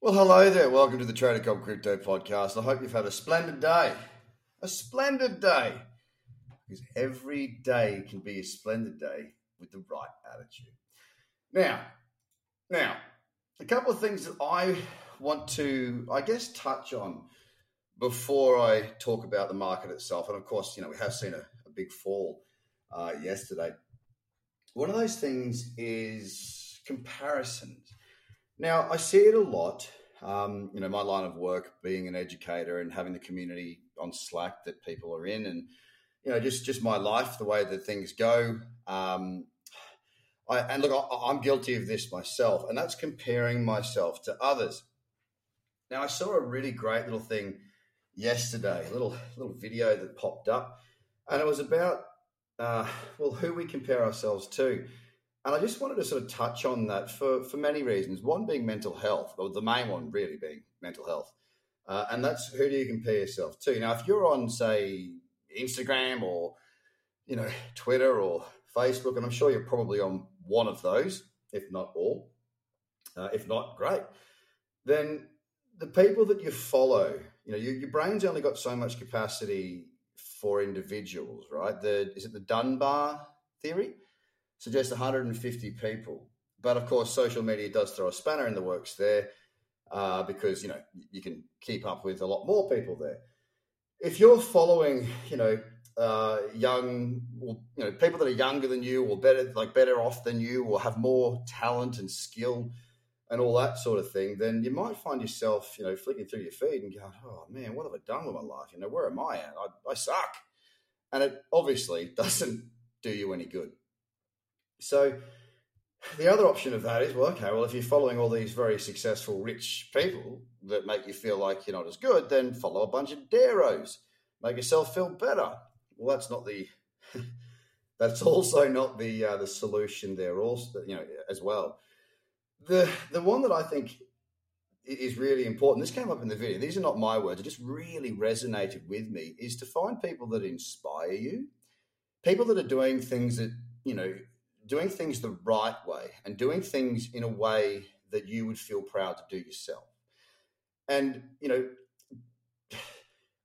Well, hello there. Welcome to the Trader Cobb Crypto Podcast. I hope you've had a splendid day. A splendid day. Because every day can be a splendid day with the right attitude. Now, now, a couple of things that I want to, I guess, touch on before I talk about the market itself. And of course, you know, we have seen a, a big fall uh, yesterday. One of those things is comparisons. Now, I see it a lot. Um, you know, my line of work being an educator and having the community on Slack that people are in, and you know, just just my life, the way that things go. Um, I, and look, I, I'm guilty of this myself, and that's comparing myself to others. Now, I saw a really great little thing yesterday, a little little video that popped up, and it was about uh, well, who we compare ourselves to. And I just wanted to sort of touch on that for, for many reasons. One being mental health, or the main one really being mental health. Uh, and that's who do you compare yourself to? Now, if you're on, say, Instagram or, you know, Twitter or Facebook, and I'm sure you're probably on one of those, if not all, uh, if not, great, then the people that you follow, you know, your, your brain's only got so much capacity for individuals, right? The, is it the Dunbar theory? Suggests 150 people. But of course, social media does throw a spanner in the works there uh, because you know you can keep up with a lot more people there. If you're following, you know, uh, young, you know, people that are younger than you, or better, like better off than you, or have more talent and skill, and all that sort of thing, then you might find yourself, you know, flicking through your feed and going, "Oh man, what have I done with my life? You know, where am I at? I, I suck," and it obviously doesn't do you any good. So the other option of that is, well, okay, well, if you're following all these very successful, rich people that make you feel like you're not as good, then follow a bunch of Daros, make yourself feel better. Well, that's not the. that's also not the uh, the solution there. Also, you know, as well. The the one that I think is really important. This came up in the video. These are not my words. It just really resonated with me. Is to find people that inspire you, people that are doing things that you know doing things the right way and doing things in a way that you would feel proud to do yourself. And, you know,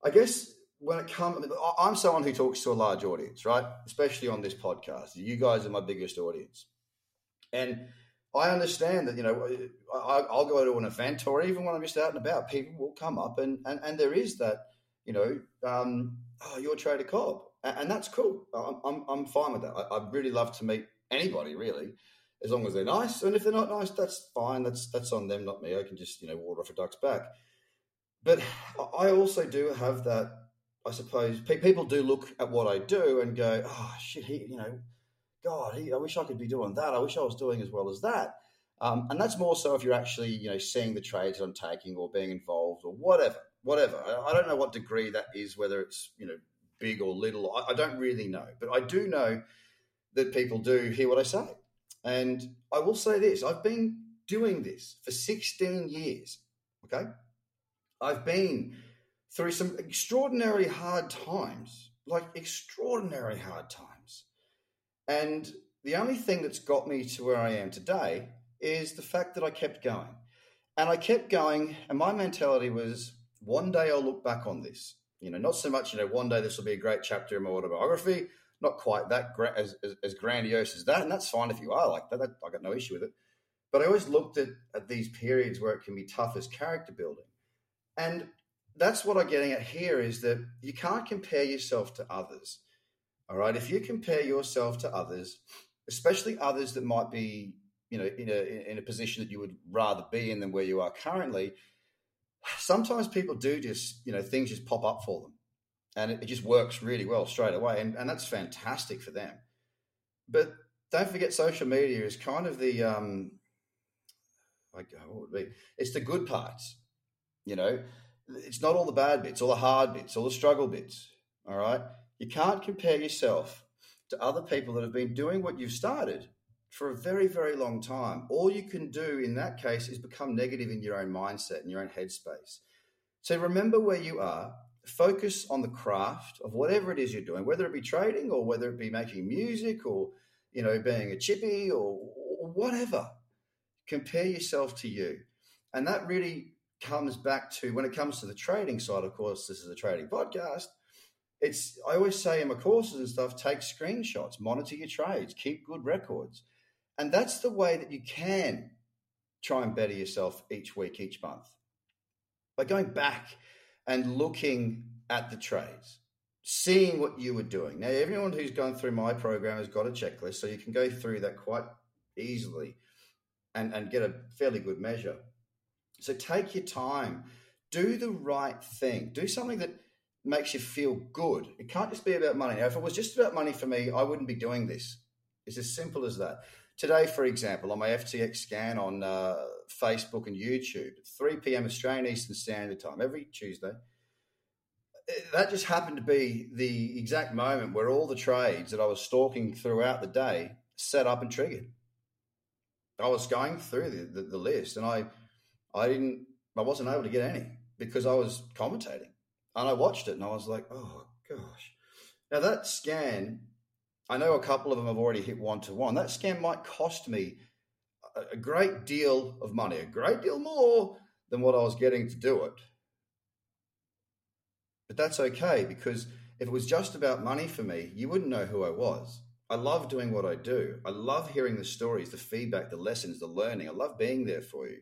I guess when it comes, I'm someone who talks to a large audience, right? Especially on this podcast. You guys are my biggest audience. And I understand that, you know, I'll go to an event or even when I'm just out and about, people will come up and, and, and there is that, you know, um, oh, you're Trader Cobb. And that's cool. I'm, I'm, I'm fine with that. I, I'd really love to meet anybody really, as long as they're nice. And if they're not nice, that's fine. That's that's on them, not me. I can just you know water off a duck's back. But I also do have that. I suppose people do look at what I do and go, "Oh shit, he, you know, God, he, I wish I could be doing that. I wish I was doing as well as that." Um, and that's more so if you're actually, you know, seeing the trades I'm taking or being involved or whatever, whatever. I, I don't know what degree that is, whether it's you know big or little. I, I don't really know, but I do know that people do hear what I say. And I will say this I've been doing this for 16 years. Okay. I've been through some extraordinarily hard times, like extraordinary hard times. And the only thing that's got me to where I am today is the fact that I kept going. And I kept going, and my mentality was one day I'll look back on this. You know, not so much, you know, one day this will be a great chapter in my autobiography not quite that gra- as, as, as, grandiose as that, and that's fine if you are like that. that. I got no issue with it. But I always looked at, at these periods where it can be tough as character building, and that's what I'm getting at here is that you can't compare yourself to others. All right, if you compare yourself to others, especially others that might be you know in a in a position that you would rather be in than where you are currently, sometimes people do just you know things just pop up for them and it, it just works really well straight away, and, and that's fantastic for them. But don't forget, social media is kind of the um, like what would be? It's the good parts, you know. It's not all the bad bits, all the hard bits, all the struggle bits. All right, you can't compare yourself to other people that have been doing what you've started for a very, very long time. All you can do in that case is become negative in your own mindset, in your own headspace. So remember where you are, focus on the craft of whatever it is you're doing, whether it be trading or whether it be making music or you know being a chippy or, or whatever. Compare yourself to you, And that really comes back to when it comes to the trading side, of course, this is a trading podcast. It's I always say in my courses and stuff, take screenshots, monitor your trades, keep good records. And that's the way that you can try and better yourself each week, each month. By going back and looking at the trades, seeing what you were doing. Now, everyone who's gone through my program has got a checklist, so you can go through that quite easily and, and get a fairly good measure. So take your time, do the right thing, do something that makes you feel good. It can't just be about money. Now, if it was just about money for me, I wouldn't be doing this. It's as simple as that. Today, for example, on my FTX scan on uh, Facebook and YouTube, 3 p.m. Australian Eastern Standard Time every Tuesday. Eh, that just happened to be the exact moment where all the trades that I was stalking throughout the day set up and triggered. I was going through the, the, the list and I, I didn't, I wasn't able to get any because I was commentating and I watched it and I was like, oh gosh. Now that scan, I know a couple of them have already hit one to one. That scam might cost me a great deal of money, a great deal more than what I was getting to do it. But that's okay because if it was just about money for me, you wouldn't know who I was. I love doing what I do. I love hearing the stories, the feedback, the lessons, the learning. I love being there for you.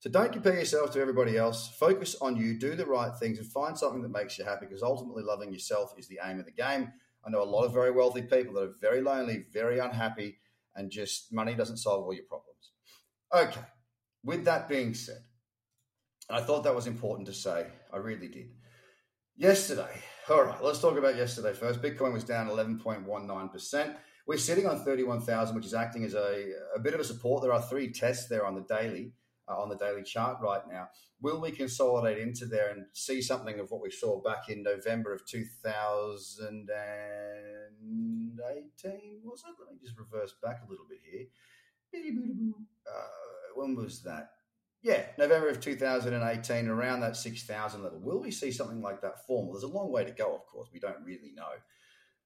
So don't compare yourself to everybody else. Focus on you, do the right things, and find something that makes you happy because ultimately loving yourself is the aim of the game. I know a lot of very wealthy people that are very lonely, very unhappy, and just money doesn't solve all your problems. Okay, with that being said, I thought that was important to say. I really did. Yesterday, all right, let's talk about yesterday first. Bitcoin was down 11.19%. We're sitting on 31,000, which is acting as a, a bit of a support. There are three tests there on the daily. Uh, on the daily chart right now. Will we consolidate into there and see something of what we saw back in November of 2018? Was it? Let me just reverse back a little bit here. Uh, when was that? Yeah, November of 2018, around that 6,000 level. Will we see something like that form? There's a long way to go, of course. We don't really know.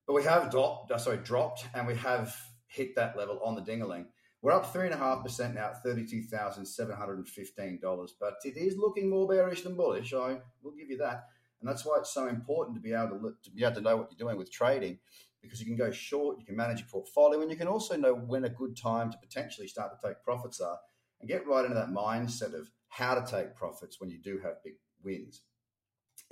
But we have dropped, uh, sorry, dropped, and we have hit that level on the dingaling. We're up 3.5% now at $32,715, but it is looking more bearish than bullish. I will give you that. And that's why it's so important to be able to, look, to be able to know what you're doing with trading because you can go short, you can manage your portfolio, and you can also know when a good time to potentially start to take profits are and get right into that mindset of how to take profits when you do have big wins.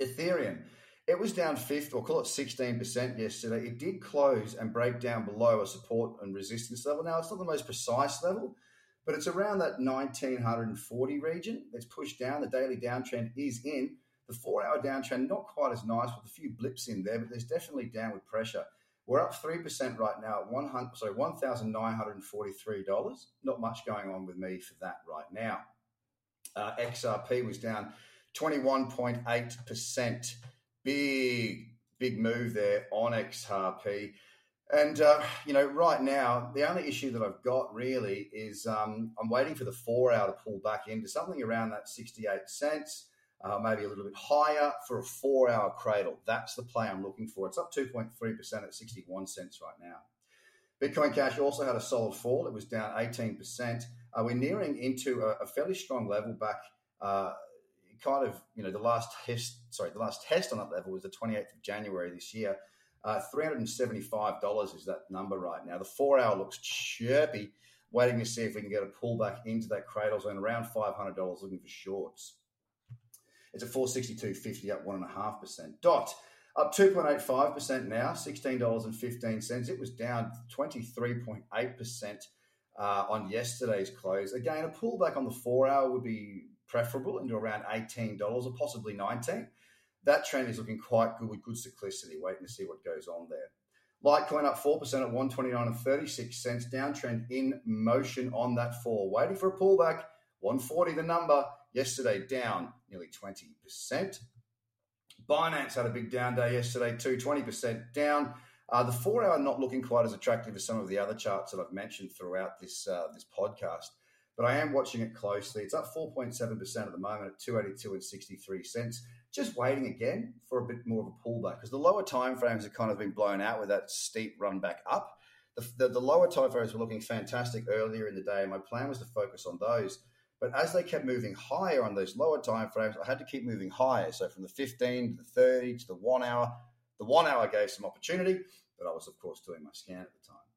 Ethereum, it was down 50 or call it 16% yesterday. It did close and break down below a support and resistance level. Now, it's not the most precise level, but it's around that 1940 region. It's pushed down. The daily downtrend is in. The four hour downtrend, not quite as nice with a few blips in there, but there's definitely downward pressure. We're up 3% right now at 100, sorry, $1,943. Not much going on with me for that right now. Uh, XRP was down 21.8%. Big, big move there on XRP. And, uh, you know, right now, the only issue that I've got really is um, I'm waiting for the four hour to pull back into something around that 68 cents uh, maybe a little bit higher for a four hour cradle. That's the play I'm looking for. It's up 2.3% at 61 cents right now. Bitcoin Cash also had a solid fall. It was down 18%. Uh, we're nearing into a, a, fairly strong level back. Kind of, you know, the last test, sorry, the last test on that level was the 28th of January this year. Uh, $375 is that number right now. The four hour looks chirpy, waiting to see if we can get a pullback into that cradle zone around $500 looking for shorts. It's at 462.50 up 1.5%. Dot up 2.85% now, $16.15. It was down 23.8% uh, on yesterday's close. Again, a pullback on the four hour would be preferable into around $18 or possibly 19 That trend is looking quite good with good cyclicity. Waiting to see what goes on there. Litecoin up 4% at 129 and 36 cents. Downtrend in motion on that fall. Waiting for a pullback. 140 the number. Yesterday down nearly 20%. Binance had a big down day yesterday too, 20% down. Uh, the four hour not looking quite as attractive as some of the other charts that I've mentioned throughout this uh, this podcast, but I am watching it closely. It's up 4.7% at the moment at 282 and 63 cents. Just waiting again for a bit more of a pullback because the lower time frames have kind of been blown out with that steep run back up. The, the, the lower time frames were looking fantastic earlier in the day. My plan was to focus on those But as they kept moving higher on those lower time frames, I had to keep moving higher. So from the 15 to the 30 to the one hour, the one hour gave some opportunity, but I was, of course, doing my scan at the time.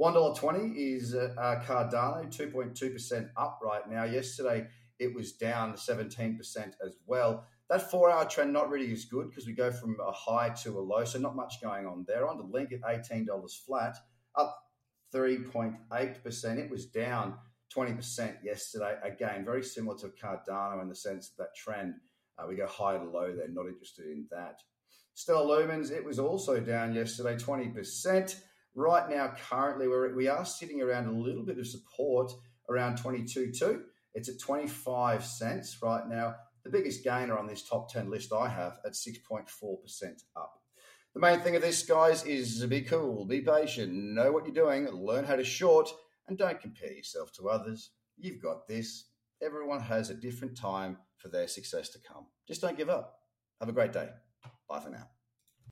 $1.20 is uh, Cardano, 2.2% up right now. Yesterday, it was down 17% as well. That four hour trend not really as good because we go from a high to a low, so not much going on there. On the link at $18 flat, up 3.8%. It was down 20% yesterday. Again, very similar to Cardano in the sense that, trend. Uh, we go high to low there, not interested in that. Stellar Lumens, it was also down yesterday, 20%. Right now, currently, we're, we are sitting around a little bit of support around 22.2. It's at 25 cents right now. The biggest gainer on this top 10 list I have at 6.4% up. The main thing of this, guys, is be cool, be patient, know what you're doing, learn how to short, and don't compare yourself to others. You've got this. Everyone has a different time for their success to come. Just don't give up. Have a great day. Bye for now.